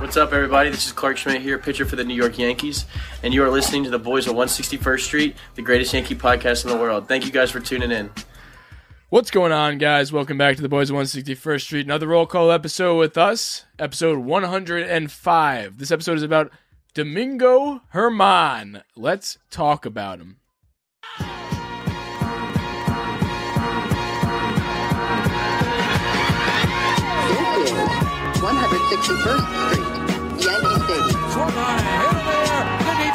What's up, everybody? This is Clarke Schmidt here, pitcher for the New York Yankees, and you are listening to the Boys of 161st Street, the greatest Yankee podcast in the world. Thank you guys for tuning in. What's going on, guys? Welcome back to the Boys of 161st Street. Another roll call episode with us, episode 105. This episode is about Domingo Germán. Let's talk about him. 161st Street, Yankee Hit.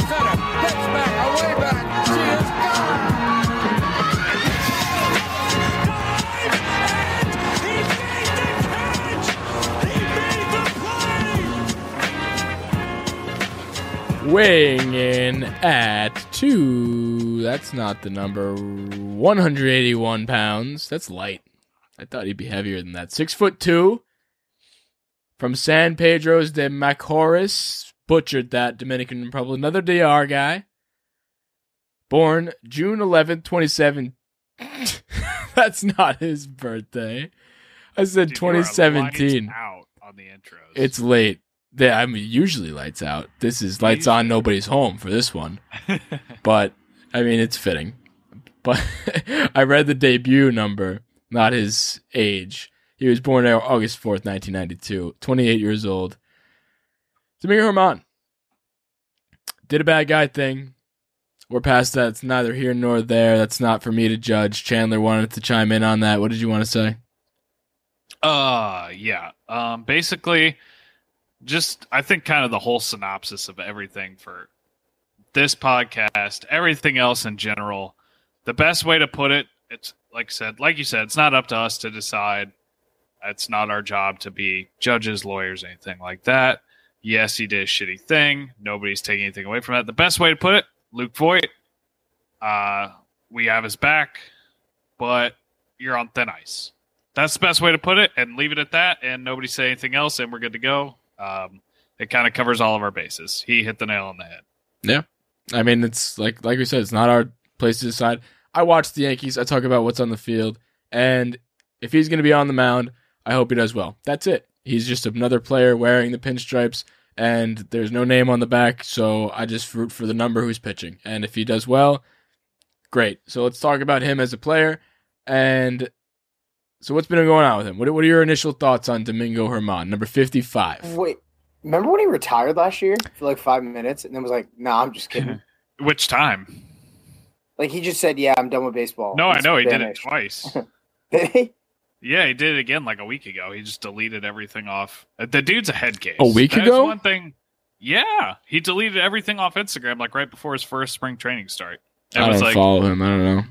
Gets back, away back. She is gone. Weighing in at two, that's not the number, 181 pounds. That's light. I thought he'd be heavier than that. Six foot two, from San Pedro's de Macorís. Butchered that Dominican Republic. Another DR guy. Born June 11th, 27. That's not his birthday. I said Dude, you are lights 2017. out on the intros. It's late. They- I mean, usually lights out. This is lights on, nobody's home for this one. But I mean, it's fitting. But I read the debut number, not his age. He was born August 4th, 1992, 28 years old. Domingo Germán did a bad guy thing. We're past that. It's neither here nor there. That's not for me to judge. Chandler wanted to chime in on that. What did you want to say? uh yeah. Um basically just I think kind of the whole synopsis of everything for this podcast, everything else in general. The best way to put it, it's like I said, like you said, it's not up to us to decide. It's not our job to be judges, lawyers, anything like that. Yes, he did a shitty thing. Nobody's taking anything away from that. The best way to put it, Luke Voit, uh, we have his back, but you're on thin ice. That's the best way to put it, and leave it at that. And nobody say anything else, and we're good to go. Um, it kind of covers all of our bases. He hit the nail on the head. Yeah, I mean, it's like like we said, it's not our place to decide. I watch the Yankees. I talk about what's on the field, and if he's going to be on the mound, I hope he does well. That's it. He's just another player wearing the pinstripes, and there's no name on the back, so I just root for the number who's pitching. And if he does well, great. So let's talk about him as a player. And so, what's been going on with him? What, what are your initial thoughts on Domingo Germán, number fifty-five? Wait, remember when he retired last year for like five minutes and then was like, "Nah, I'm just kidding." Which time? like he just said, "Yeah, I'm done with baseball." No, I He's know he did it twice. Did he? Yeah, he did it again like a week ago. He just deleted everything off. Uh, The dude's a head case. A week That's ago? One thing. Yeah, he deleted everything off Instagram like right before his first spring training start. It I was don't like, follow him. I don't know.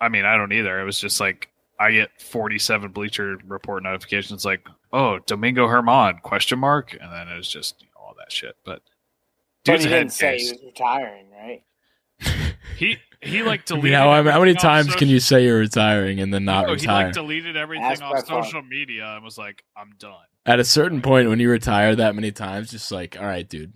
I mean, I don't either. It was just like I get 47 Bleacher Report notifications like, "Oh, Domingo Germán?" question mark, and then it was just you know, all that shit. But But he a head didn't say he was retiring, right? He he like I deleted. mean, how, how many times social- can you say you're retiring and then not No, he retire? like deleted everything Ask off Brett Favre. social media and was like, "I'm done." At a certain point, when you retire that many times, just like, all right, dude,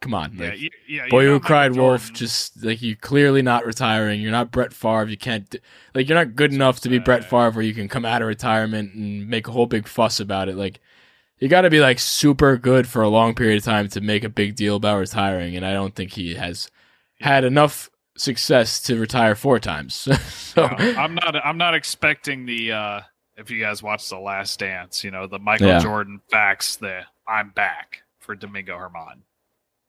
come on. Yeah, Like, you, yeah. boy you who cried Michael wolf, just like you clearly not retiring. You're not Brett Favre. You can't, do, like, you're not good enough to be Brett say. Favre where you can come out of retirement and make a whole big fuss about it. Like, you got to be like super good for a long period of time to make a big deal about retiring. And I don't think he has had enough success to retire four times. so, No, I'm not. I'm not expecting the. uh If you guys watch The Last Dance, you know the Michael Yeah. Jordan facts. The I'm back for Domingo Germán.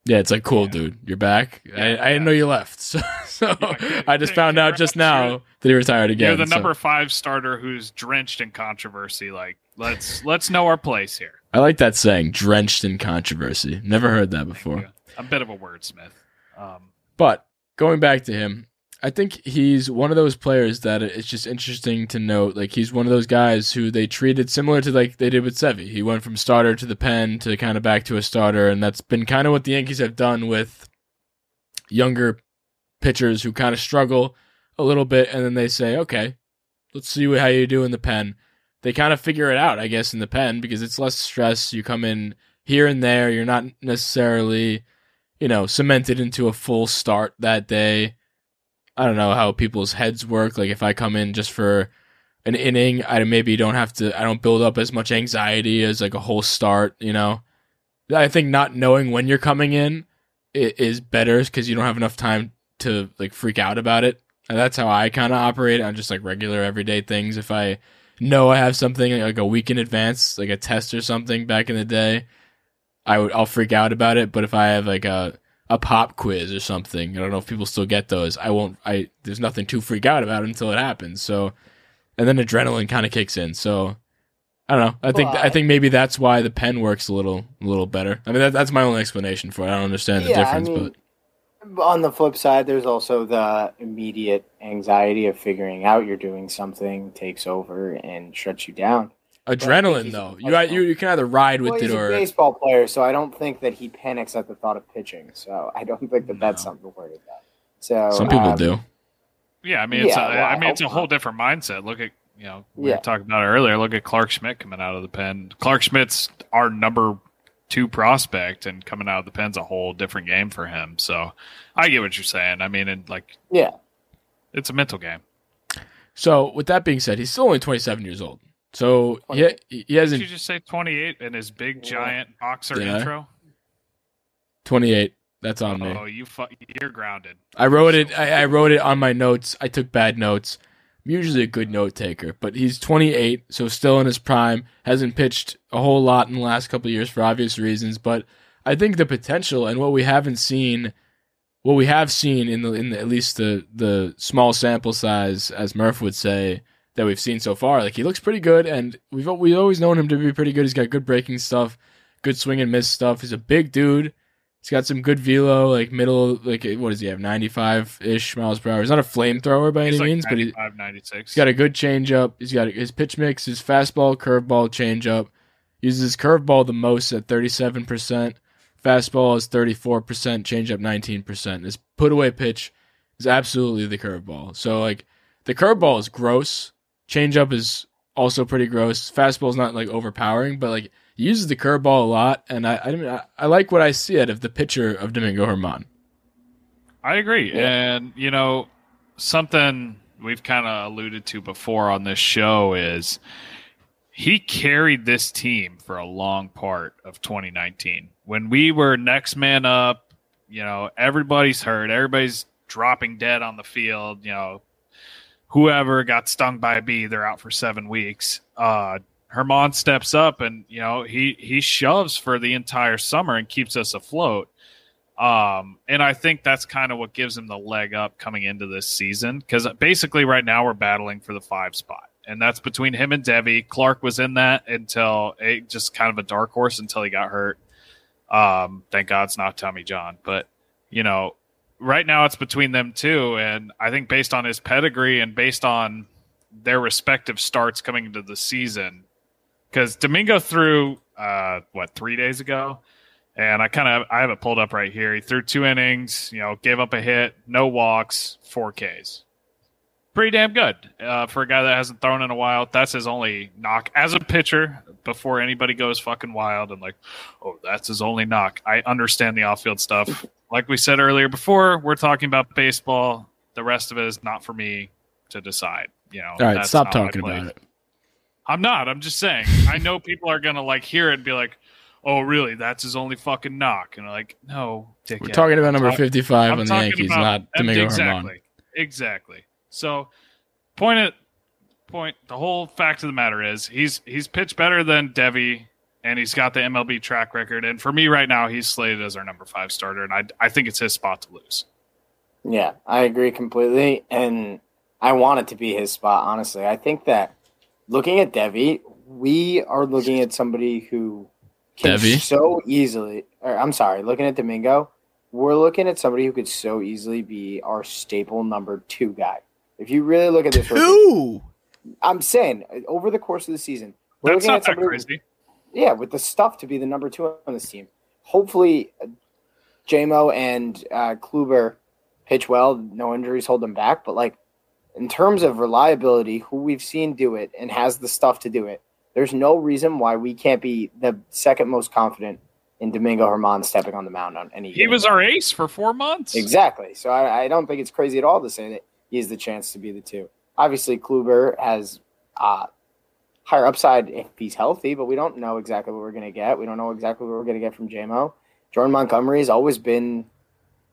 Yeah, it's like cool, Yeah. dude. You're back. I, Yeah, I yeah. didn't know you left, so, so Yeah, I just found out just now that he retired again. You're the so- number five starter who's drenched in controversy. Like let's let's know our place here. I like that saying, "drenched in controversy." Never heard that before. I'm a bit of a wordsmith. Um, But going back to him, I think he's one of those players that it's just interesting to note. Like he's one of those guys who they treated similar to like they did with Sevy. He went from starter to the pen to kind of back to a starter, and that's been kind of what the Yankees have done with younger pitchers who kind of struggle a little bit, and then they say, "Okay, let's see how you do in the pen." They kind of figure it out, I guess, in the pen because it's less stress. You come in here and there. You're not necessarily you know, cemented into a full start that day. I don't know how people's heads work. Like if I come in just for an inning, I maybe don't have to I don't build up as much anxiety as like a whole start, you know. I think not knowing when you're coming in is better because you don't have enough time to like freak out about it. And that's how I kind of operate on just like regular everyday things. If I know I have something like a week in advance, like a test or something back in the day, I would I'll freak out about it. But if I have like a a pop quiz or something, I don't know if people still get those. I won't. I there's nothing to freak out about until it happens. So, and then adrenaline kind of kicks in. So. I don't know. I think Well, I I- think maybe that's why the pen works a little a little better. I mean that, that's my only explanation for it. I don't understand the Yeah, I difference, mean, but On the flip side, there's also the immediate anxiety of figuring out you're doing something takes over and shuts you down. Adrenaline though, you you you can either ride with well, he's it a or baseball player, so I don't think that he panics at the thought of pitching. So I don't think that that's something to worry about. So some people um, do. Yeah, I mean, it's Yeah, a, well, I I mean, it's a whole not. different mindset. Look at you know we Yeah. were talking about it earlier. Look at Clarke Schmidt coming out of the pen. Clarke Schmidt's our number two prospect, and coming out of the pen's a whole different game for him. So I get what you're saying. I mean, and like Yeah, it's a mental game. So with that being said, he's still only 27 years old. So he he hasn't Did you just say 28 in his big Yeah. giant boxer Yeah. intro? 28. That's on me. Oh, you fu- you're grounded. I wrote it. I, I wrote it on my notes. I took bad notes. I'm usually a good note taker, but he's 28, so still in his prime. Hasn't pitched a whole lot in the last couple of years for obvious reasons, but I think the potential and what we haven't seen, what we have seen in the in the, at least the the small sample size, as Murph would say, that we've seen so far, like he looks pretty good, and we've we've always known him to be pretty good. He's got good breaking stuff, good swing and miss stuff. He's a big dude. He's got some good velo, like middle, like what does he have, ninety five ish miles per hour. He's not a flamethrower by any like means, but he, 95, 96. He's got a good changeup. He's got his pitch mix, his fastball, curveball, changeup. Uses his curveball the most at 37%. Fastball is 34%, changeup 19%. His put away pitch is absolutely the curveball. So like the curveball is gross. Changeup is also pretty gross. Fastball is not like overpowering, but like he uses the curveball a lot, and I I, mean, I I like what I see out of the pitcher of Domingo Germán. I agree. Yeah. And, you know, something we've kind of alluded to before on this show is he carried this team for a long part of 2019. When we were next man up, you know, everybody's hurt, everybody's dropping dead on the field, you know, whoever got stung by a bee, they're out for seven weeks. Uh, Germán steps up and, you know, he, he shoves for the entire summer and keeps us afloat. Um, and I think that's kind of what gives him the leg up coming into this season because basically right now we're battling for the five spot, and that's between him and Devi. Clarke was in that until it just kind of a dark horse until he got hurt. Um, thank God it's not Tommy John, but you know, right now it's between them two, and I think based on his pedigree and based on their respective starts coming into the season, because Domingo threw uh, what three days ago. And I kind of I have it pulled up right here. He threw two innings, you know, gave up a hit, no walks, four Ks. Pretty damn good uh, for a guy that hasn't thrown in a while. That's his only knock as a pitcher. Before anybody goes fucking wild and like, oh, that's his only knock. I understand the off-field stuff. Like we said earlier, before we're talking about baseball. The rest of it is not for me to decide. You know, All right, stop talking about it. I'm not. I'm just saying. I know people are gonna like hear it and be like, "Oh, really? That's his only fucking knock." And I'm like, no, dickhead. We're talking about number Talk- 55 I'm on the Yankees, not Domingo exactly, Germán. exactly. So, point it, point. The whole fact of the matter is, he's he's pitched better than Devi, and he's got the MLB track record. And for me, right now, he's slated as our number five starter, and I I think it's his spot to lose. Yeah, I agree completely, and I want it to be his spot. Honestly, I think that looking at Devi, we are looking at somebody who can Devi? so easily. Or I'm sorry, looking at Domingo, we're looking at somebody who could so easily be our staple number two guy. If you really look at this, rookie, Two. I'm saying over the course of the season, we're That's looking at that somebody. crazy. Yeah, with the stuff to be the number two on this team. Hopefully, JMO and uh, Kluber pitch well. No injuries hold them back. But like in terms of reliability, who we've seen do it and has the stuff to do it, there's no reason why we can't be the second most confident in Domingo Germán stepping on the mound on any. He given was our ace for four months. Exactly. So I, I don't think it's crazy at all to say that he has the chance to be the two. Obviously, Kluber has uh, higher upside if he's healthy, but we don't know exactly what we're going to get. We don't know exactly what we're going to get from JMO. Jordan Montgomery has always been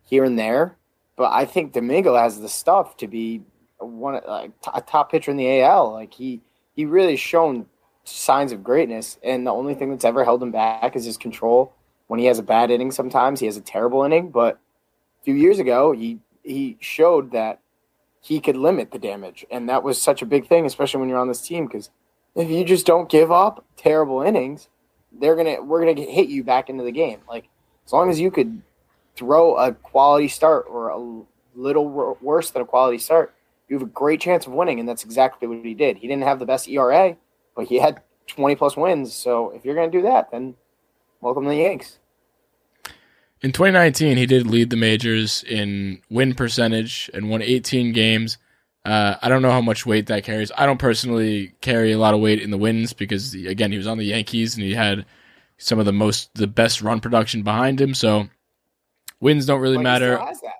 here and there, but I think Domingo has the stuff to be one like a top pitcher in the AL. Like he he really shown signs of greatness, and the only thing that's ever held him back is his control. When he has a bad inning, sometimes he has a terrible inning, but a few years ago he he showed that he could limit the damage, and that was such a big thing, especially when you're on this team because if you just don't give up terrible innings, they're gonna we're gonna hit you back into the game. Like as long as you could throw a quality start or a little wor- worse than a quality start, you have a great chance of winning, and that's exactly what he did. He didn't have the best ERA, but he had 20 plus wins. So if you're gonna do that, then welcome to the Yanks. In 2019, he did lead the majors in win percentage and won 18 games. Uh, I don't know how much weight that carries. I don't personally carry a lot of weight in the wins because, again, he was on the Yankees and he had some of the most, the best run production behind him. So wins don't really But he matter. still has that.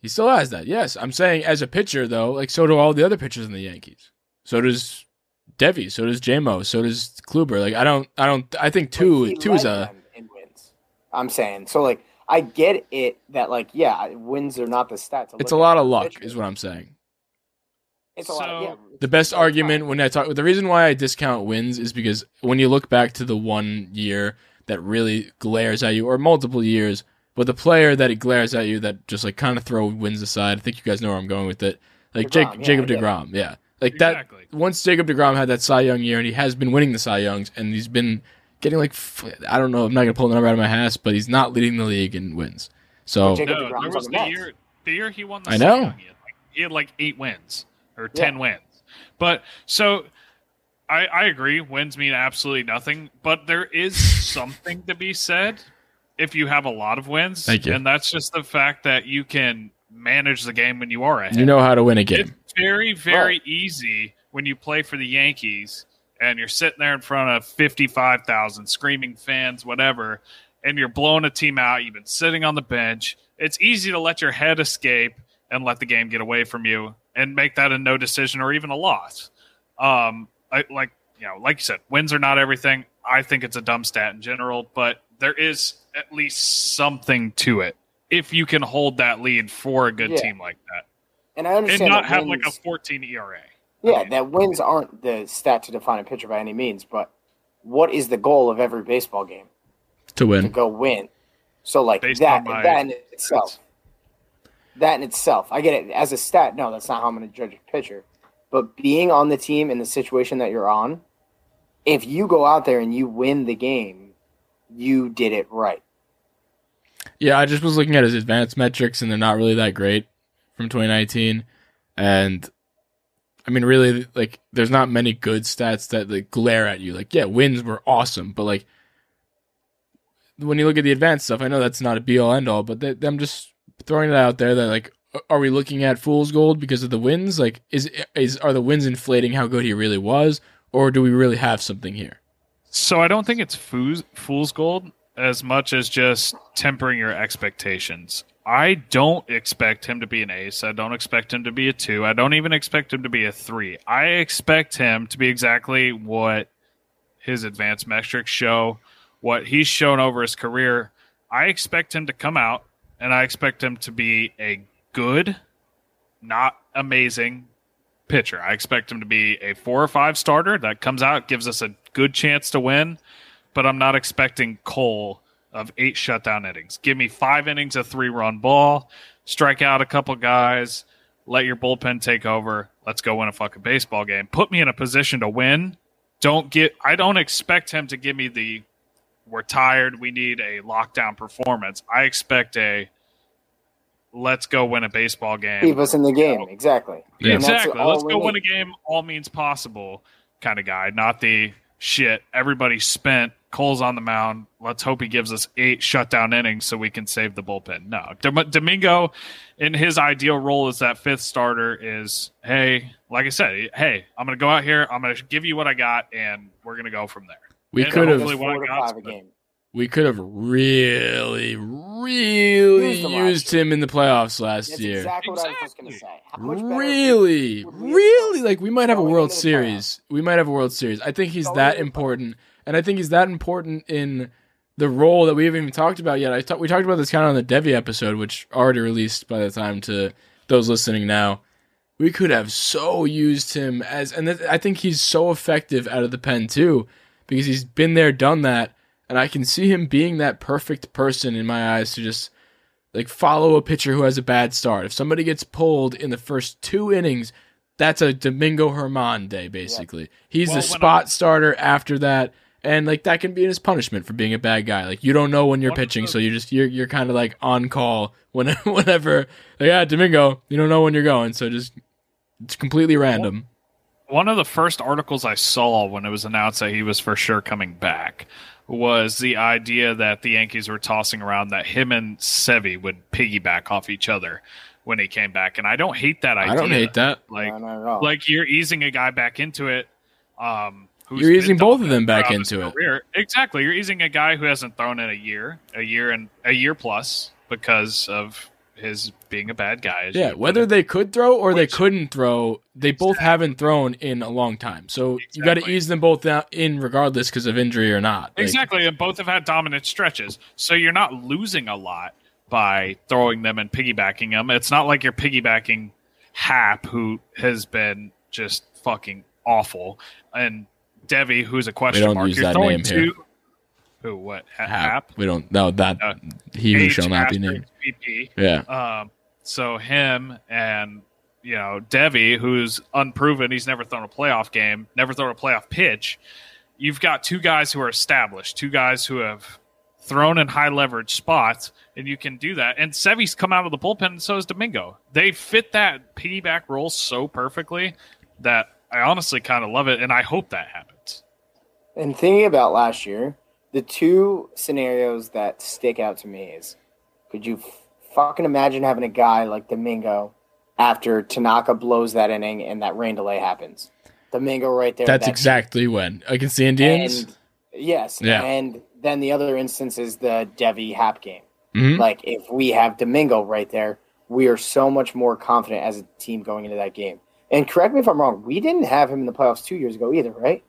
He still has that. Yes, I'm saying as a pitcher though, like so do all the other pitchers in the Yankees. So does Devi. So does JMO. So does Kluber. Like I don't. I don't. I think two. he Two is a. them. I'm saying so. Like I get it that like yeah, wins are not the stats. It's a lot of luck, pitchers. is what I'm saying. It's a lot. Of, yeah, The best That's argument when I talk, the reason why I discount wins is because when you look back to the one year that really glares at you, or multiple years, but the player that it glares at you that just like kind of throw wins aside. I think you guys know where I'm going with it. Like DeGrom, Jake, yeah, Jacob I get it. Degrom, yeah, like Exactly. that. Once Jacob Degrom had that Cy Young year, and he has been winning the Cy Youngs, and he's been getting like I don't know, I'm not gonna pull the number out of my ass, but he's not leading the league in wins. So No, there was the the year the year he won the I know. He had, like, he had like eight wins or Yeah. ten wins. But so I I agree, wins mean absolutely nothing, but there is something to be said if you have a lot of wins. Thank you. And that's just the fact that you can manage the game when you are ahead. you know how to win a game. It's very, very easy when you play for the Yankees and you're sitting there in front of 55,000 screaming fans, whatever, and you're blowing a team out. You've been sitting on the bench. It's easy to let your head escape and let the game get away from you and make that a no decision or even a loss. Um, I, like, you know, like you said, wins are not everything. I think it's a dumb stat in general, but there is at least something to it if you can hold that lead for a good Yeah. team like that and I understand and not have like a 14 ERA. Yeah, that wins aren't the stat to define a pitcher by any means, but what is the goal of every baseball game? to win. To go win. So like Based that my that in itself. That in itself. I get it. As a stat, no, that's not how I'm gonna judge a pitcher. But being on the team in the situation that you're on, if you go out there and you win the game, you did it right. Yeah, I just was looking at his advanced metrics, and they're not really that great from 2019. And I mean, really, like, there's not many good stats that like glare at you. Like, yeah, wins were awesome, but like, when you look at the advanced stuff, I know that's not a be all end all, but I'm just throwing it out there that like, are we looking at fool's gold because of the wins? Like, is is are the wins inflating how good he really was, or do we really have something here? So I don't think it's fool's, fool's gold as much as just tempering your expectations. I don't expect him to be an ace. I don't expect him to be a two. I don't even expect him to be a three. I expect him to be exactly what his advanced metrics show, what he's shown over his career. I expect him to come out and I expect him to be a good, not amazing pitcher. I expect him to be a four or five starter that comes out, gives us a good chance to win, but I'm not expecting Cole of eight shutdown innings. Give me five innings of three run ball, strike out a couple guys, let your bullpen take over. Let's go win a fucking baseball game. Put me in a position to win. Don't get I don't expect him to give me the we're tired, we need a lockdown performance. I expect a let's go win a baseball game. Keep us in the game. Exactly. Yeah. Exactly. Let's go need. win a game. All means possible kind of guy, not the shit. Everybody spent. Cole's on the mound. Let's hope he gives us eight shutdown innings so we can save the bullpen. No, Dom- Domingo, in his ideal role as that fifth starter, is hey, like I said, hey, I'm going to go out here. I'm going to give you what I got, and we're going to go from there. We And could have hopefully Just what I four to got, five a game. we could have really, really Used him used him in the playoffs last That's year. exactly what I was just going to say. How much Really, would we have really, like we might have a World Series. We might have a World Series. I think he's Going that into the important, and I think he's that important in the role that we haven't even talked about yet. I thought we talked about this kind of on the Devi episode, which already released by the time to those listening now. We could have so used him as, and th- I think he's so effective out of the pen too, because he's been there, done that, and I can see him being that perfect person in my eyes to just like follow a pitcher who has a bad start. If somebody gets pulled in the first two innings, that's a Domingo Germán day, basically. He's Well, the spot starter after that, and like that can be his punishment for being a bad guy. Like you don't know when you're One of pitching, so you just you're you're kind of like on call when whenever like, yeah Domingo, you don't know when you're going, so just it's completely random. One of the first articles I saw when it was announced that he was for sure coming back was the idea that the Yankees were tossing around that him and Sevy would piggyback off each other when he came back, and I don't hate that idea. I don't hate that. Like, No, not at like you're easing a guy back into it. Um, who's You're easing both of them back into it. career. Exactly, you're easing a guy who hasn't thrown in a year, a year and a year plus because of his being a bad guy. Yeah, whether they could throw or they couldn't throw, they both haven't thrown in a long time. So you got to ease them both out in regardless because of injury or not. Like, Exactly, and both have had dominant stretches. So you're not losing a lot by throwing them and piggybacking them. It's not like you're piggybacking Happ, who has been just fucking awful, and Devi, who's a question don't mark. use you're that throwing name here. two. Who? What? Ha- Happ. We don't know that Uh, he who H shall not be named. PP. Yeah. Um, so him and you know Devi, who's unproven, he's never thrown a playoff game, never thrown a playoff pitch. You've got two guys who are established, two guys who have thrown in high leverage spots, and you can do that. And Sevy's come out of the bullpen, and so is Domingo. They fit that piggyback role so perfectly that I honestly kind of love it, and I hope that happens. And thinking about last year, the two scenarios that stick out to me is could you f- fucking imagine having a guy like Domingo after Tanaka blows that inning and that rain delay happens? Domingo right there. That's that- exactly when against the Indians. And, yes. Yeah. And then the other instance is the Devi Happ game. Mhm. Like if we have Domingo right there, we are so much more confident as a team going into that game. And correct me if I'm wrong, we didn't have him in the playoffs two years ago either, right?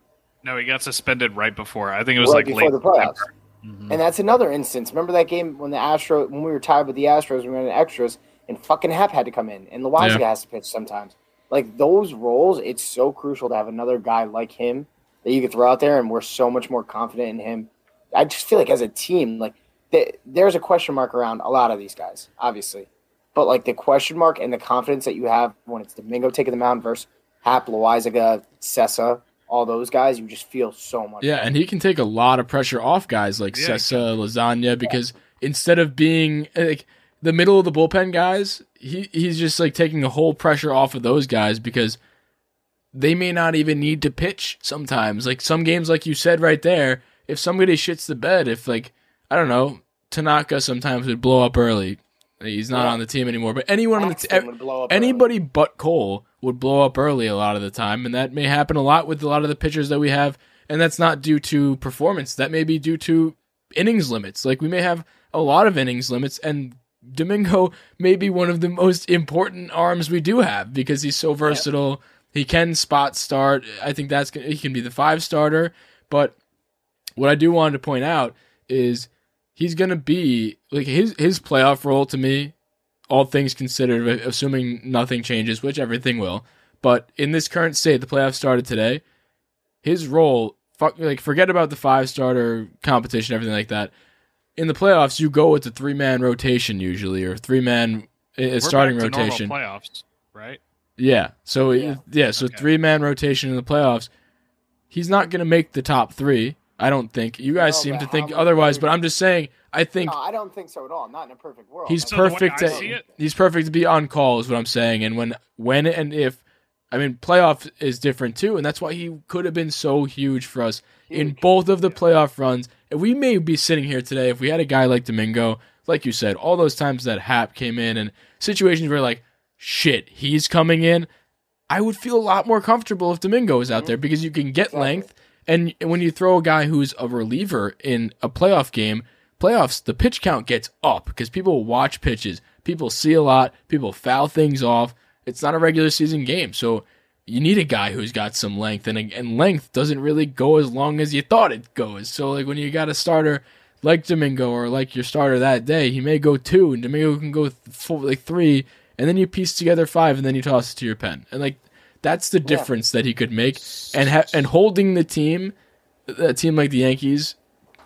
No, he got suspended right before. I think it was Right like before late the playoffs. September. Mhm. And that's another instance. Remember that game when the Astros, when we were tied with the Astros, we went in extras, and fucking Happ had to come in, and Loaisiga Yeah. has to pitch sometimes. Like those roles, it's so crucial to have another guy like him that you could throw out there, and we're so much more confident in him. I just feel like as a team, like th- there's a question mark around a lot of these guys, obviously, but like the question mark and the confidence that you have when it's Domingo taking the mound versus Happ, Loaisiga, Sessa, all those guys, you just feel so much. Yeah, better. and he can take a lot of pressure off guys like Yeah, he Sessa, Lasagna, because instead of being like the middle of the bullpen guys, he he's just like taking the whole pressure off of those guys because they may not even need to pitch sometimes. Like some games, like you said right there, if somebody shits the bed, if like I don't know, Tanaka sometimes would blow up early. He's not Yeah. on the team anymore, but anyone on the team, up early. anybody but Cole would blow up early a lot of the time, and that may happen a lot with a lot of the pitchers that we have, and that's not due to performance. That may be due to innings limits. Like we may have a lot of innings limits, and Domingo may be one of the most important arms we do have because he's so versatile. He can spot start. I think that's he can be the five starter, but what I do want to point out is he's going to be like his his playoff role to me all things considered assuming nothing changes which everything will but in this current state the playoffs started today his role fuck like forget about the five starter competition everything like that in the playoffs you go with the three man rotation usually or three man eh, We're starting back to rotation playoffs, right? yeah. So Yeah. yeah, so Okay. three man rotation in the playoffs. He's not going to make the top three. I don't think. You guys No, seem to think otherwise, but I'm just saying. I think No, I don't think so at all. Not in a perfect world. he's So perfect. To, see he's perfect to be on call, is what I'm saying. And when, when, and if, I mean, playoff is different too, and that's why he could have been so huge for us in both of the playoff runs. And we may be sitting here today if we had a guy like Domingo, like you said, all those times that Happ came in and situations where like, shit, he's coming in. I would feel a lot more comfortable if Domingo was out there mm-hmm. because you can get Exactly. length. And when you throw a guy who's a reliever in a playoff game, playoffs, the pitch count gets up because people watch pitches, people see a lot, people foul things off. It's not a regular season game, so you need a guy who's got some length, and and length doesn't really go as long as you thought it goes. So like when you got a starter like Domingo or like your starter that day, he may go two, and Domingo can go th- four, like three, and then you piece together five, and then you toss it to your pen, and like that's the difference that he could make, and ha- and holding the team, a team like the Yankees,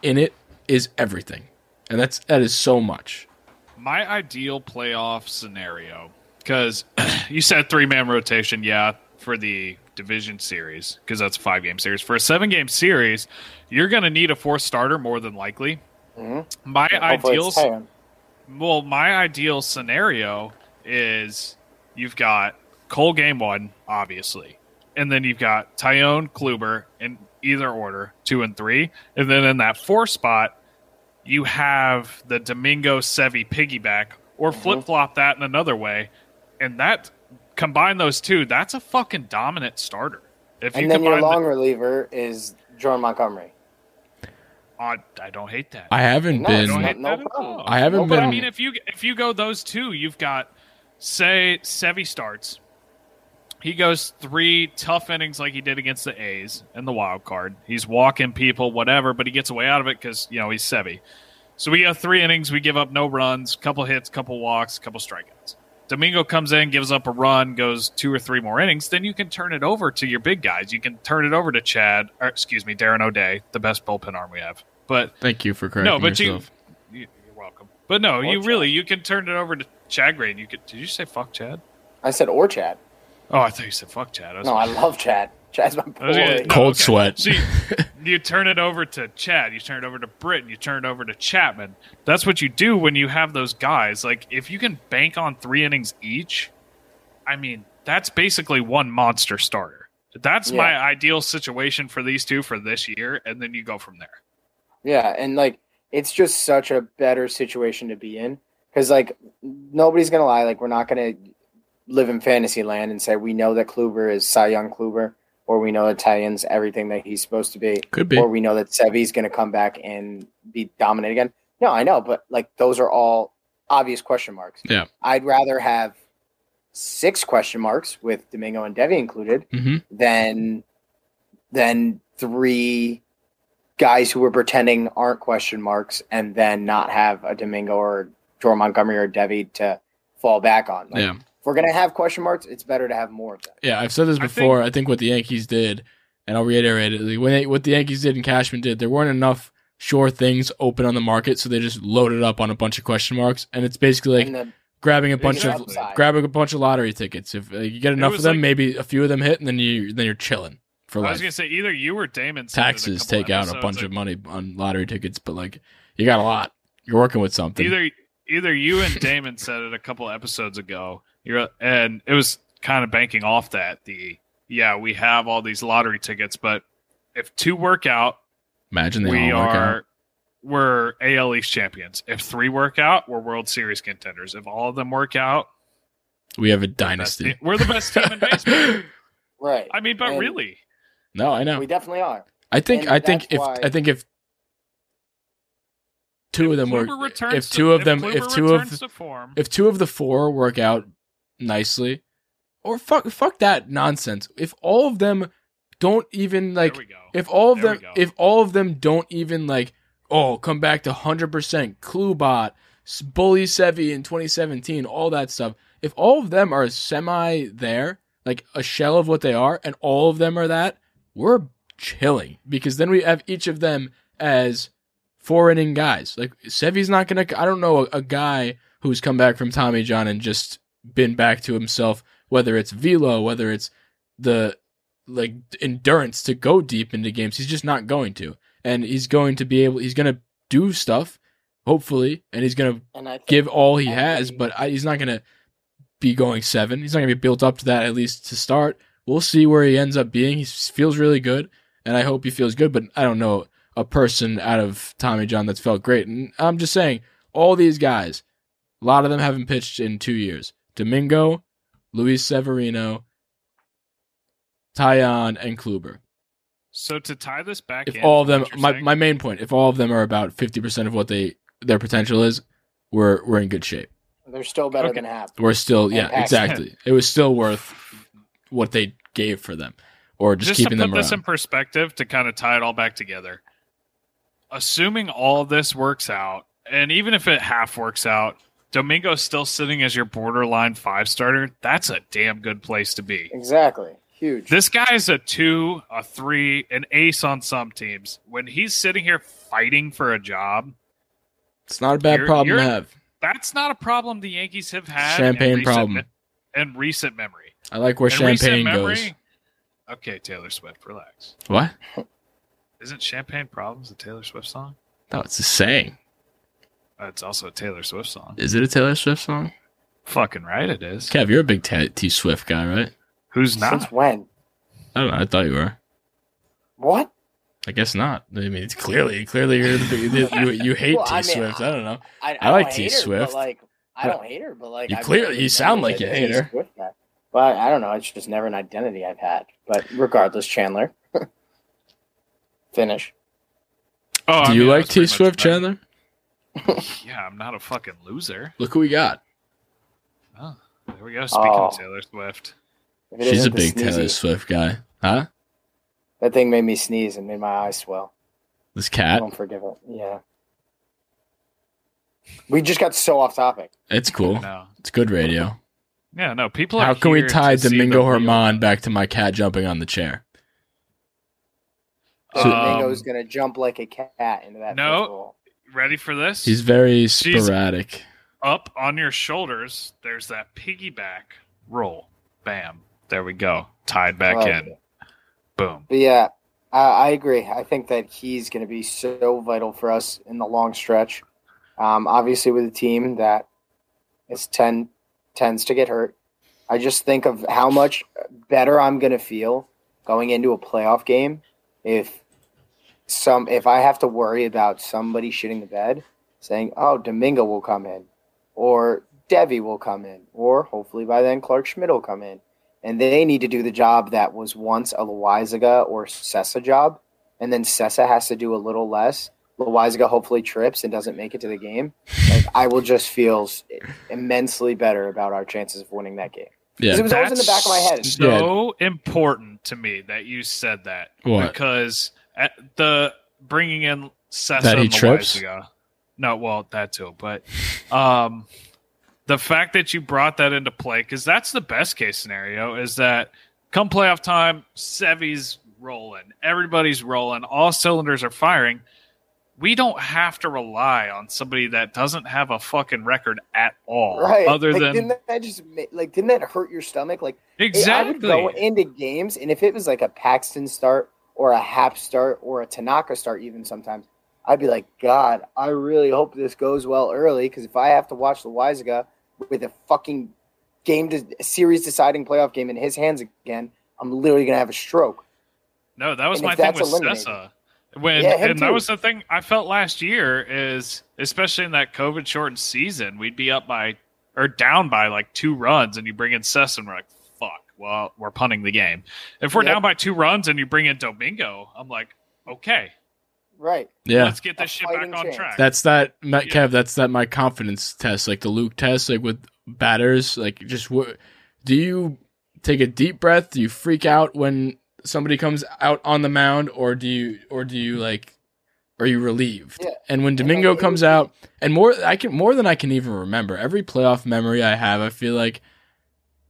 in it is everything, and that's that is so much. My ideal playoff scenario, because you said three man rotation, yeah, for the division series, because that's a five game series. For a seven game series, you're going to need a fourth starter more than likely. Mm-hmm. My Hopefully ideal, it's well, my ideal scenario is you've got Cole game one, obviously, and then you've got Taillon, Kluber in either order, two and three, and then in that four spot, you have the Domingo Sevi piggyback, or Mm-hmm. flip flop that in another way, and that combine those two, that's a fucking dominant starter. If you And then your combine long reliever is Jordan Montgomery. I, I don't hate that. I haven't No, been. it's don't no problem. I haven't No been. But I mean, if you if you go those two, you've got say Sevi starts. He goes three tough innings like he did against the A's and the wild card. He's walking people, whatever, but he gets away out of it because you know he's Sevi. So we have three innings. We give up no runs, couple hits, couple walks, couple strikeouts. Domingo comes in, gives up a run, goes two or three more innings. Then you can turn it over to your big guys. You can turn it over to Chad, or excuse me, Darren O'Day, the best bullpen arm we have. But Thank you for correcting no, but yourself. you, you, you're welcome. But no, Or you Chad. really you can turn it over to Chad Green. You could. Did you say fuck Chad? I said or Chad. Oh, I thought you said fuck Chad. I was, No, I love Chad. Chad's my I was gonna- boy. no, Cold okay. sweat. So you, you turn it over to Chad. You turn it over to Britton. You turn it over to Chapman. That's what you do when you have those guys. Like if you can bank on three innings each, I mean that's basically one monster starter. That's Yeah. my ideal situation for these two for this year, and then you go from there. Yeah, and like it's just such a better situation to be in because like nobody's gonna lie, like we're not gonna live in fantasy land and say we know that Kluber is Cy Young Kluber, or we know that Taillon's everything that he's supposed to be, Could be. or we know that Sevi's gonna come back and be dominant again. No, I know, but like those are all obvious question marks. Yeah. I'd rather have six question marks with Domingo and Devi included hmm than than three guys who were pretending aren't question marks and then not have a Domingo or Jordan Montgomery or Devi to fall back on. Like, Yeah. If we're gonna have question marks, it's better to have more of them. Yeah, I've said this I before. I think, what the Yankees did, and I'll reiterate it. When they, what the Yankees did and Cashman did, there weren't enough sure things open on the market, so they just loaded up on a bunch of question marks, and it's basically like the grabbing a bunch of upside- grabbing a bunch of lottery tickets. If uh, you get enough of them, like- maybe a few of them hit, and then you then you're chilling for life. I life. was gonna say either you or Damon said a Taxes take out a bunch ago. of money on lottery tickets, but like you got a lot. You're working with something. either either you and Damon said it a couple episodes ago. You're and it was kind of banking off that the yeah we have all these lottery tickets, but if two work out, Imagine we are out. we're AL East champions. If three work out, we're World Series contenders. If all of them work out, We have a we're dynasty. we're the best team in baseball. right. I mean, but And really, no, I know. we definitely are. I think and I think if why- I think if two of them were Kluber returns if to- two of them Kluber if two of returns form, if two of the four work out nicely, or fuck fuck that nonsense. If all of them don't even like there we go. if all of There them if all of them don't even like oh come back to 100% Klubot, S- Bully Sevi in 2017 all that stuff. If all of them are semi there like a shell of what they are and all of them are that we're chilling. Because then we have each of them as four inning guys. Like Sevi's not gonna I don't know a, a guy who's come back from Tommy John and just been back to himself whether it's velo whether it's the like endurance to go deep into games. He's just not going to, and he's going to be able. He's going to do stuff, hopefully, and he's going to And I think give all he has. But I, he's not going to be going seven. He's not going to be built up to that at least to start. We'll see where he ends up being. He feels really good, and I hope he feels good. But I don't know a person out of Tommy John that's felt great. And I'm just saying, all these guys, a lot of them haven't pitched in two years. Domingo, Luis Severino, Taillon, and Kluber. So to tie this back, If in all of them, my, my main point, if all of them are about 50% of what they their potential is, we're we're in good shape. They're still better Okay. than half. We're still yeah, Impact. exactly. It was still worth what they gave for them, or just, just, to put them this in perspective to kind of tie it all back together assuming all this works out and even if it half works out domingo's still sitting as your borderline five starter that's a damn good place to be Exactly. Huge. this guy is a two a three an ace on some teams when he's sitting here fighting for a job it's not a bad You're- problem to you're- have. that's not a problem the yankees have had Champagne in recent problem. me- in recent memory I like where In champagne memory- goes. okay taylor swift relax What? isn't champagne problems a taylor swift song No, it's a saying. It's also a Taylor Swift song. Is it a Taylor Swift song? Fucking right, it is. Kev, you're a big T, T Swift guy, right? Who's not? Since when? I don't know. I thought you were. What? I guess not. I mean, it's clearly, clearly you're the big, you, you hate Well, T I mean, Swift. I don't know. I, I like don't T hate her, Swift. Like I don't hate her, but like You I've clearly- never you sound like you hate her. But I don't know. It's just never an identity I've had. But regardless, Chandler, finish. Oh, I Do you mean, like was T Swift, about- Chandler? Yeah, I'm not a fucking loser. Look who we got. Oh, there we go. Speaking Oh. of Taylor Swift. She's a big sneezy, Taylor Swift guy. Huh? That thing made me sneeze and made my eyes swell. This I cat. don't forgive it. Yeah. We just got so off topic. It's cool. No. It's good radio. Yeah, no. People. How are can we tie Domingo the Germán back to my cat jumping on the chair? Um, Domingo's gonna jump like a cat into that. no. Fifth hole. Ready for this? He's very She's- sporadic. up on your shoulders. There's that piggyback roll. Bam. There we go. Tied back Love in. Boom. But yeah, I, I agree. I think that he's going to be so vital for us in the long stretch. Um, obviously, with a team that is 10, tends to get hurt, I just think of how much better I'm going to feel going into a playoff game if some if I have to worry about somebody shitting the bed, saying, "Oh, Domingo will come in," or Devi will come in, or hopefully by then Clarke Schmidt will come in and they need to do the job that was once a Loaisiga or Sessa job, and then Sessa has to do a little less. Loaisiga hopefully trips and doesn't make it to the game. Like I will just feel immensely better about our chances of winning that game. Yeah. it was always in the back of my head. That's so important to me that you said that. What? Because at the bringing in Sessa That he and trips? Loaisiga- No, well, that too. But um, the fact that you brought that into play, because that's the best case scenario, is that come playoff time, Sevy's rolling, everybody's rolling, all cylinders are firing. We don't have to rely on somebody that doesn't have a fucking record at all, Right? other like, than didn't that just like didn't that hurt your stomach? Like it- exactly. I would go into games, and if it was like a Paxton start or a Happ start or a Tanaka start, even sometimes, I'd be like, God, I really hope this goes well early because if I have to watch the Loaisiga with a fucking game, to, series deciding playoff game in his hands again, I'm literally gonna have a stroke. No, that was And my thing with Sessa. When Yeah, and that was the thing I felt last year is especially in that COVID shortened season, we'd be up by or down by like two runs and you bring in Sessa and we're like, well, we're punting the game. If we're Yep. down by two runs and you bring in Domingo, I'm like, okay, Right? Yeah. let's get this A shit back on chance. track. That's that, Matt, Yeah. Kev. That's that my confidence test, like the Luke test, like with batters. Like, just what do you take a deep breath? Do you freak out when somebody comes out on the mound, or do you, or do you like, are you relieved? Yeah. And when Domingo like, comes out, and more, I can more than I can even remember. Every playoff memory I have, I feel like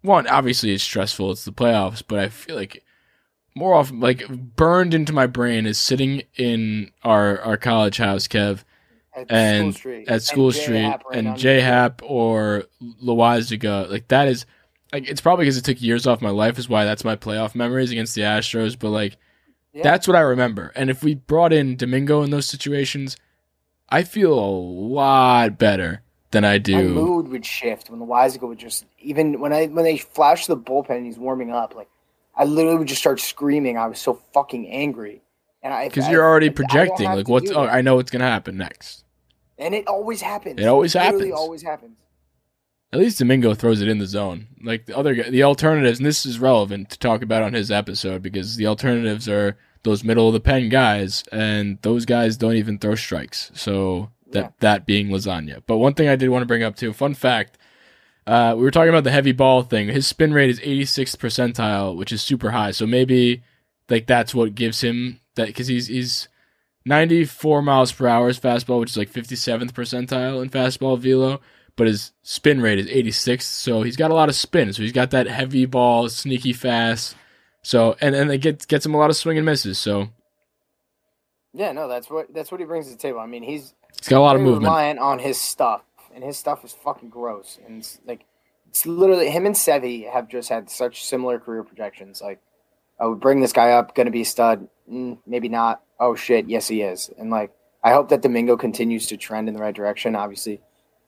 one obviously it's stressful. It's the playoffs, but I feel like more often like burned into my brain is sitting in our our college house, Kev At and School Street. at School And Street J-Happ right and J Happ or Loaisiga. Like that is like it's probably because it took years off my life is why that's my playoff memories against the Astros. But like Yeah. that's what I remember. And if we brought in Domingo in those situations, I feel a lot better than I My do. mood would shift when the Loaisiga would just even when I when they flash the bullpen and he's warming up, like I literally would just start screaming. I was so fucking angry, and I Because you're already I projecting, have like what's oh. I know what's gonna happen next. and it always happens. It always Literally happens. always happens. At least Domingo throws it in the zone. Like the other guy, the alternatives, and this is relevant to talk about on his episode because the alternatives are those middle of the pen guys, and those guys don't even throw strikes. So That Yeah. that being lasagna. But one thing I did want to bring up too, fun fact. Uh, we were talking about the heavy ball thing. His spin rate is 86th percentile, which is super high. So maybe like that's what gives him that because he's he's 94 miles per hour is fastball, which is like 57th percentile in fastball velo. But his spin rate is 86th, so he's got a lot of spin. So he's got that heavy ball, sneaky fast. So and and it gets gets him a lot of swing and misses. So Yeah, no, that's what that's what he brings to the table. I mean, he's he's got a lot of movement. reliant on his stuff, and his stuff is fucking gross. And it's like, it's literally him and Sevi have just had such similar career projections. Like, I would bring this guy up, going to be a stud, mm, maybe not. Oh shit, yes he is. And like, I hope that Domingo continues to trend in the right direction. Obviously,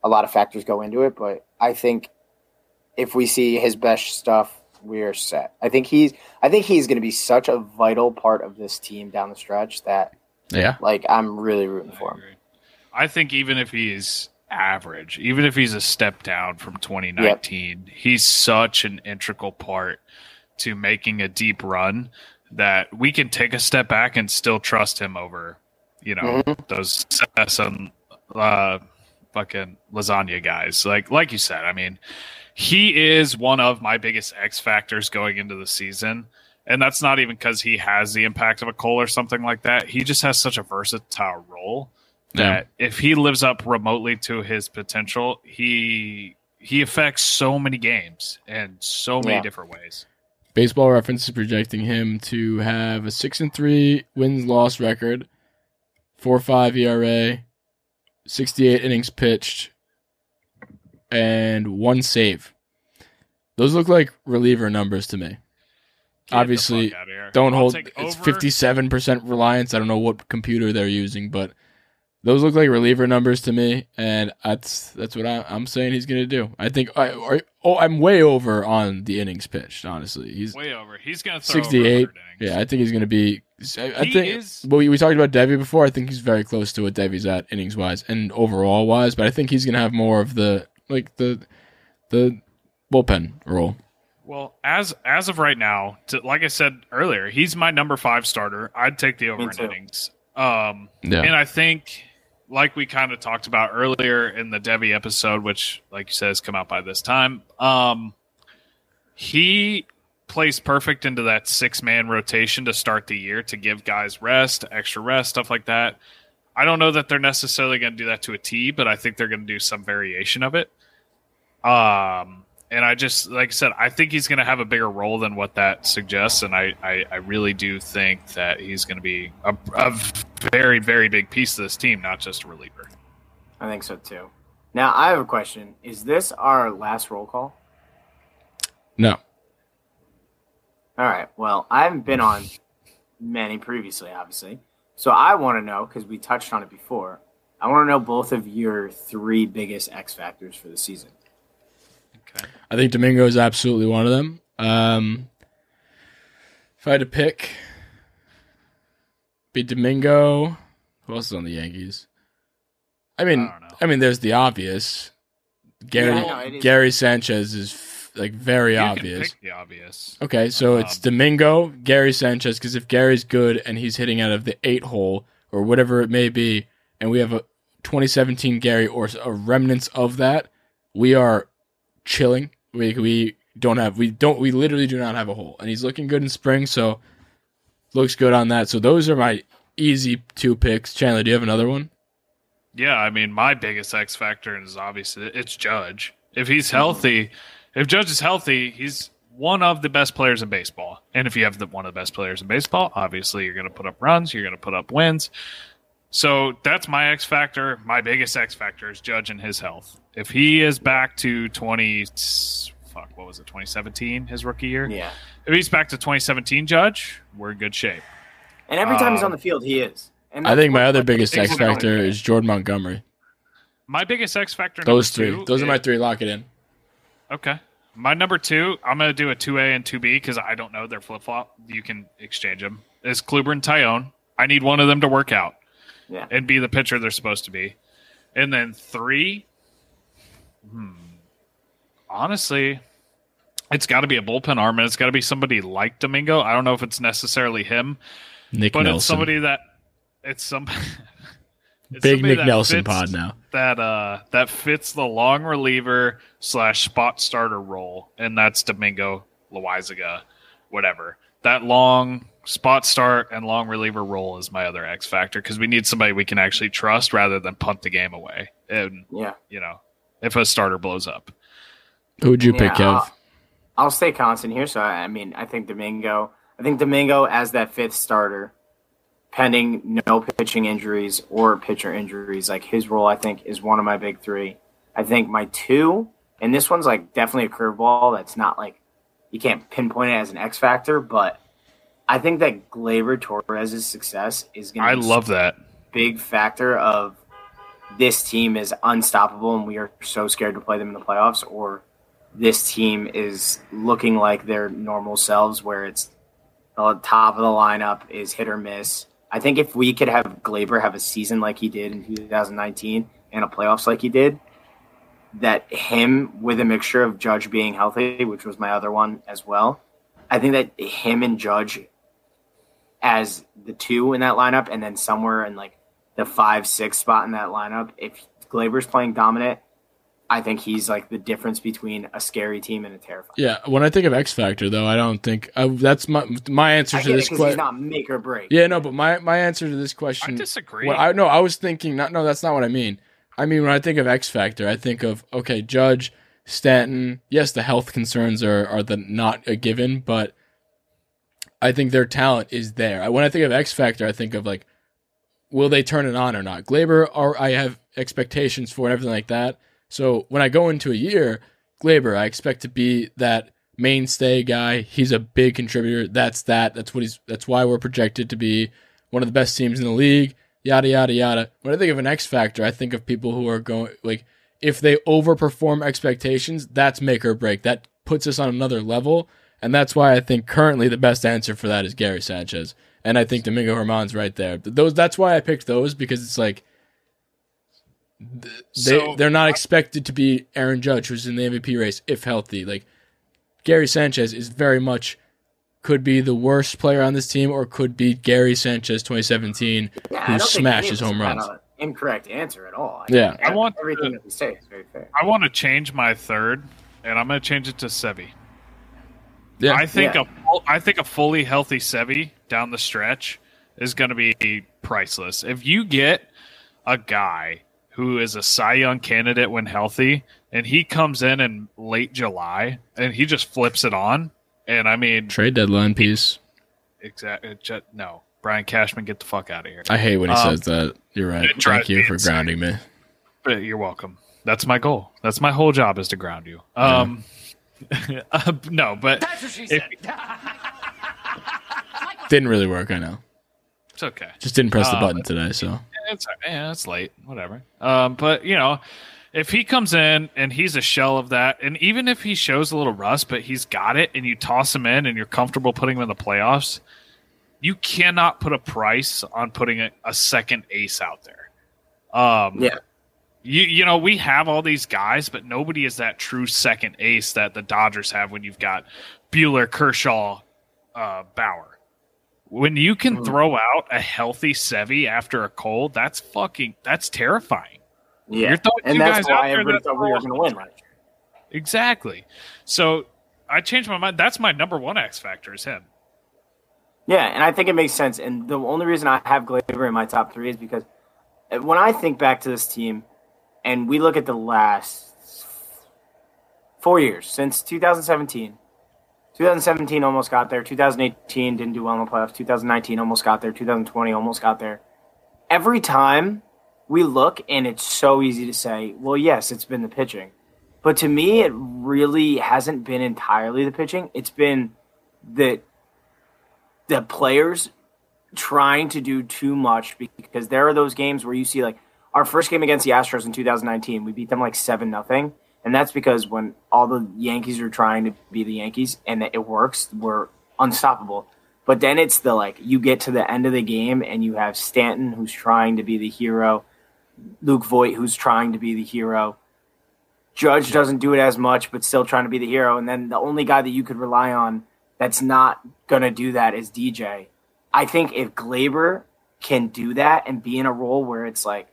a lot of factors go into it, but I think if we see his best stuff, we are set. I think he's, I think he's going to be such a vital part of this team down the stretch that, Yeah. like, I'm really rooting for him. I think even if he's average, even if he's a step down from 2019, he's such an integral part to making a deep run that we can take a step back and still trust him over, you know, those some uh, fucking lasagna guys. Like like you said, I mean, he is one of my biggest X factors going into the season. And that's not even because he has the impact of a Cole or something like that. He just has such a versatile role that if he lives up remotely to his potential, he he affects so many games in so many Yeah. different ways. Baseball Reference is projecting him to have a six and three wins loss record, four five ERA, sixty eight innings pitched, and one save. Those look like reliever numbers to me. Get Obviously, fuck outta here. Don't I'll hold. It's fifty seven percent reliance. I don't know what computer they're using, but those look like reliever numbers to me, and that's that's what I, I'm saying he's gonna do. I think. I, or, oh, I'm way over on the innings pitched. Honestly, he's way over. He's gonna throw 68. Over innings. Yeah, I think he's going to be. I, I think. is- Well, we, we talked about Devi before. I think he's very close to what Devi's at innings wise and overall wise. But I think he's going to have more of the like the the bullpen role. Well, as as of right now, to, like I said earlier, he's my number five starter. I'd take the over in innings. Um, Yeah. and I think, like we kind of talked about earlier in the Devi episode, which, like you said, has come out by this time. Um, he plays perfect into that six man rotation to start the year to give guys rest, extra rest, stuff like that. I don't know that they're necessarily going to do that to a T, but I think they're going to do some variation of it. Um, and I just, like I said, I think he's going to have a bigger role than what that suggests. And I, I, I really do think that he's going to be a, a very, very big piece of this team, not just a reliever. I think so too. Now I have a question: Is this our last roll call? No, All right. Well, I haven't been on many previously, obviously. So I want to know because we touched on it before. I want to know both of your three biggest X factors for the season. Okay. I think Domingo is absolutely one of them. Um, if I had to pick, be Domingo. Who else is on the Yankees? I mean, I. I mean, there's the obvious. Gary Yeah, I know. Gary Sanchez is f- like very You can obvious. pick the obvious. Okay, so it's Um, Domingo, Gary Sanchez, because if Gary's good and he's hitting out of the eight hole or whatever it may be, and we have a 2017 Gary or a remnants of that, we are chilling. We we don't have we don't we literally do not have a hole, and he's looking good in spring, so looks good on that. So those are my easy two picks. Chandler, do you have another one? Yeah, I mean, my biggest X factor is obviously it's Judge. If he's healthy, if Judge is healthy, he's one of the best players in baseball. And if you have the, one of the best players in baseball, obviously you're going to put up runs, you're going to put up wins. So that's my X factor. My biggest X factor is Judge and his health. If he is back to 20, fuck, what was it, 2017, his rookie year? Yeah. If he's back to 2017 Judge, we're in good shape. And every time he's on uh, the field, he is. And I think my other biggest makes X factor good. is Jordan Montgomery. My biggest X factor. Those three. two Those are my three. Lock it in. Okay. My number two, I'm going to do a 2A and 2B because I don't know their flip flop. You can exchange them. Is Kluber and Taillon. I need one of them to work out Yeah. and be the pitcher they're supposed to be. And then three, hmm, honestly, it's got to be a bullpen arm and it's got to be somebody like Domingo. I don't know if it's necessarily him, Nick but Nelson. it's somebody that it's some. It's Big somebody Nick Nelson fits- pod now. That uh that fits the long reliever slash spot starter role, and that's Domingo Loaisiga, whatever. That long spot start and long reliever role is my other X factor because we need somebody we can actually trust rather than punt the game away. And Yeah. you know, if a starter blows up, Who would you pick, Yeah, Kev? uh, I'll stay constant here. So I I mean, I think Domingo. I think Domingo as that fifth starter, pending no pitching injuries or pitcher injuries, like his role, I think is one of my big three. I think my two, and this one's like definitely a curveball. That's not like you can't pinpoint it as an X factor, but I think that Gleyber Torres's success is going to. I love that. big factor of this team is unstoppable and we are so scared to play them in the playoffs or this team is looking like their normal selves where it's the top of the lineup is hit or miss. I think if we could have Gleyber have a season like he did in 2019 and a playoffs like he did, that him with a mixture of Judge being healthy, which was my other one as well, I think that him and Judge as the two in that lineup, and then somewhere in like the five six spot in that lineup, if Gleyber's playing dominant, I think he's like the difference between a scary team and a terrifying. Yeah, when I think of X Factor, though, I don't think uh, that's my my answer I to get it this question. not make or break. Yeah, no, but my my answer to this question. I disagree. What I no, I was thinking not. No, that's not what I mean. I mean when I think of X Factor, I think of okay, Judge, Stanton. Yes, the health concerns are are the not a given, but I think their talent is there. When I think of X Factor, I think of like, will they turn it on or not? Gleyber, or I have expectations for and everything like that. So when I go into a year, Gleyber, I expect to be that mainstay guy. He's a big contributor. That's that. That's what he's. That's why we're projected to be one of the best teams in the league. Yada yada yada. When I think of an X factor, I think of people who are going like if they overperform expectations, that's make or break. That puts us on another level, and that's why I think currently the best answer for that is Gary Sanchez, and I think Domingo Germán's right there. Those that's why I picked those because it's like they So- they're not expected to be Aaron Judge, who's in the MVP race if healthy. Like Gary Sanchez is very much could be the worst player on this team, or could be Gary Sanchez 2017, Yeah, who smashes home runs. Incorrect answer at all. Yeah. I want everything to- that we say is very fair. I want to change my third, and I'm going to change it to Sevi. Yeah, I think Yeah. a think a fully healthy Sevi down the stretch is going to be priceless. If you get a guy who is a Cy Young candidate when healthy, and he comes in in late July and he just flips it on, and I mean, trade deadline piece. exactly, no, Brian Cashman, get the fuck out of here. I hate when he Um, says that. You're right. it Thank you me for grounding me. You're welcome. That's my goal. That's my whole job is to ground you. Um, uh, no, but That's what she if- said. Didn't really work. I know. it's okay. Just didn't press the Uh, button today. So It's yeah, it's late, whatever. Um, but you know, if he comes in and he's a shell of that, and even if he shows a little rust, but he's got it, and you toss him in, and you're comfortable putting him in the playoffs, you cannot put a price on putting a, a second ace out there. Um, Yeah. You you know we have all these guys, but nobody is that true second ace that the Dodgers have when you've got Buehler, Kershaw, uh, Bauer. When you can Mhm. throw out a healthy Sevy after a Cole, that's fucking that's terrifying. Yeah, You're throwing and that's why everybody thought we were going to win last year. Exactly. So I changed my mind. That's my number one X factor is him. Yeah, and I think it makes sense. And the only reason I have Gleyber in my top three is because when I think back to this team, and we look at the last four years since 2017. 2017 almost got there. 2018 didn't do well in the playoffs. 2019 almost got there. 2020 almost got there. Every time we look, and it's so easy to say, well, yes, it's been the pitching. But to me, it really hasn't been entirely the pitching. It's been the the players trying to do too much because there are those games where you see like our first game against the Astros in 2019, we beat them like seven nothing, and that's because when all the Yankees are trying to be the Yankees and it works, we're unstoppable. But then it's the like you get to the end of the game and you have Stanton who's trying to be the hero, Luke Voit who's trying to be the hero. Judge doesn't do it as much, but still trying to be the hero. And then the only guy that you could rely on that's not gonna do that is DJ. I think if Gleyber can do that and be in a role where it's like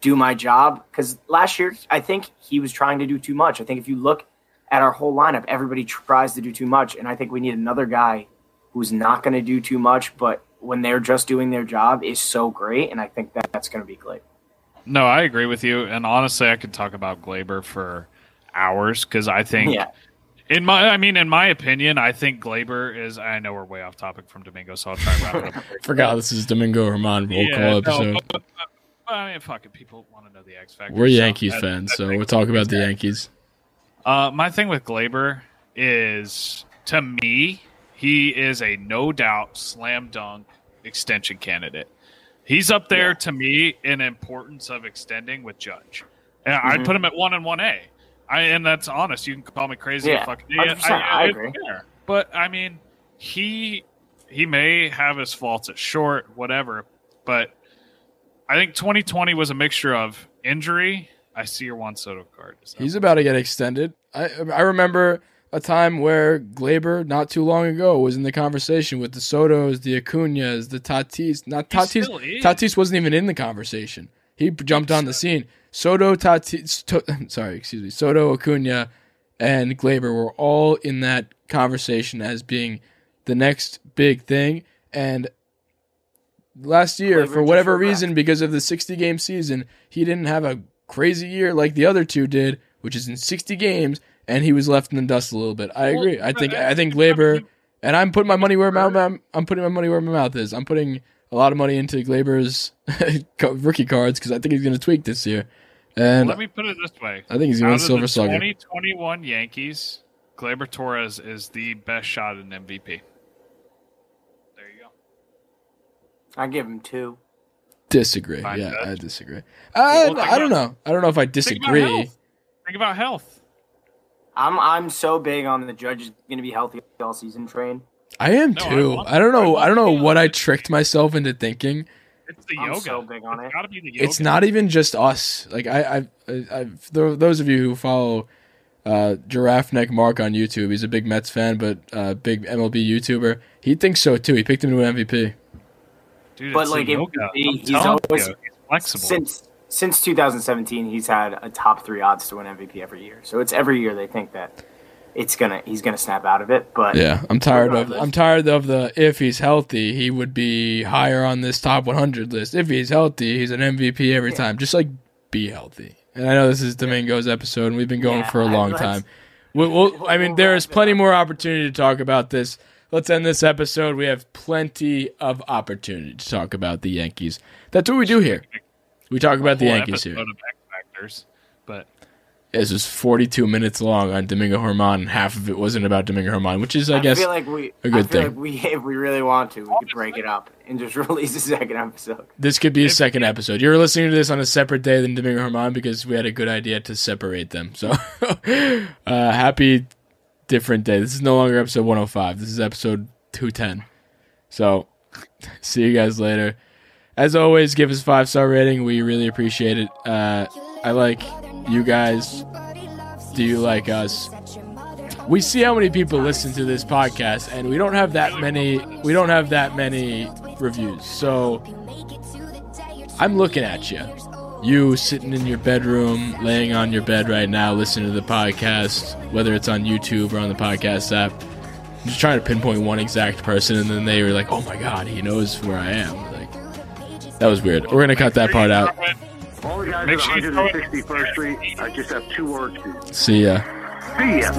do my job. Because last year, I think he was trying to do too much. I think if you look at our whole lineup, everybody tries to do too much. And I think we need another guy who's not going to do too much, but when they're just doing their job is so great. And I think that that's going to be Gleyber. No, I agree with you. And honestly, I could talk about Gleyber for hours because I think, Yeah. in my, I mean, in my opinion, I think Gleyber is. I know we're way off topic from Domingo, so I'll try and wrap it up. Forgot this is Domingo Germán roll call no, episode. but- but- but, I mean, fucking people want to know the X factor. We're so Yankees that- fans, that so we'll talk about the. Yankees. Uh, my thing with Gleyber is, to me, he is a no doubt slam dunk extension candidate. He's up there to me in importance of extending with Judge. And I'd Mhm. put him at one and one A. I and that's honest. You can call me crazy. Yeah, fucking 100%, I it's agree. fair. But I mean, he he may have his faults at short, whatever. But I think 2020 was a mixture of injury. I see your Juan Soto card. He's about to get extended. I I remember a time where Gleyber, not too long ago, was in the conversation with the Sotos, the Acuñas, the Tatis. Not Tatis. Tatis wasn't even in the conversation. He jumped on the scene. Soto, Tatis, to, sorry, excuse me, Soto, Acuna, and Gleyber were all in that conversation as being the next big thing. And last year, for whatever reason, because of the 60 game season, he didn't have a crazy year like the other two did, which is in 60 games, and he was left in the dust a little bit. I agree. I think I think Gleyber, and I'm putting my money where my mouth. I'm putting my money where my mouth is. I'm putting a lot of money into Gleyber's rookie cards because I think he's going to tweak this year, and Let me put it this way: I think he's going to Silver Slugger. 2021 Yankees, Gleyber Torres is the best shot at an MVP. There you go. I give him two. Disagree. Fine, yeah, Judge. I disagree. I, Well, think I don't about- know. I don't know if I Think about disagree. health. Think about health. I'm I'm so big on the judge is going to be healthy all season train. I am No, I too. want- I, don't know. I I, don't know what I tricked myself into thinking. It's the I'm yoga. so big on It's it. gotta be the yoga. It's not even just us. Like I, I, I, I've, those of you who follow uh, Giraffe Neck Marc on YouTube, he's a big Mets fan, but uh, big MLB YouTuber. He thinks so too. He picked him to win MVP. Dude, But, it's like, if- yoga. he- he's always- he's flexible. Since since 2017, he's had a top three odds to win MVP every year. So it's every year they think that it's gonna he's gonna snap out of it. But Yeah, I'm tired of. I'm tired of the. If he's healthy, he would be higher on this top 100 list. If he's healthy, he's an MVP every time. Just like be healthy. And I know this is Domingo's episode, and we've been going Yeah, for a long let's- time. We'll, we'll, I mean, there is plenty more opportunity to talk about this. Let's end this episode. We have plenty of opportunity to talk about the Yankees. That's what we do here. We talk about the Yankees here. episode of X Factors. But This was 42 minutes long on Domingo Germán. Half of it wasn't about Domingo Germán, which is, I, I guess, feel like we a I good feel thing. like we if we really want to, we could break it up and just release a second episode. This could be a second episode. You're listening to this on a separate day than Domingo Germán because we had a good idea to separate them. So, uh, happy different day. This is no longer episode 105. This is episode 210. So, see you guys later. As always, give us five star rating. We really appreciate it. Uh, I like you guys. Do you like us? We see how many people listen to this podcast, and we don't have that many. We don't have that many reviews. So I'm looking at you. You sitting in your bedroom, laying on your bed right now, listening to the podcast, whether it's on YouTube or on the podcast app. I'm just trying to pinpoint one exact person, and then they were like, "Oh my god, he knows where I am." Like that was weird. We're gonna cut that part out. All the guys Make sure you 161st Street, I just have two words. See ya. See ya.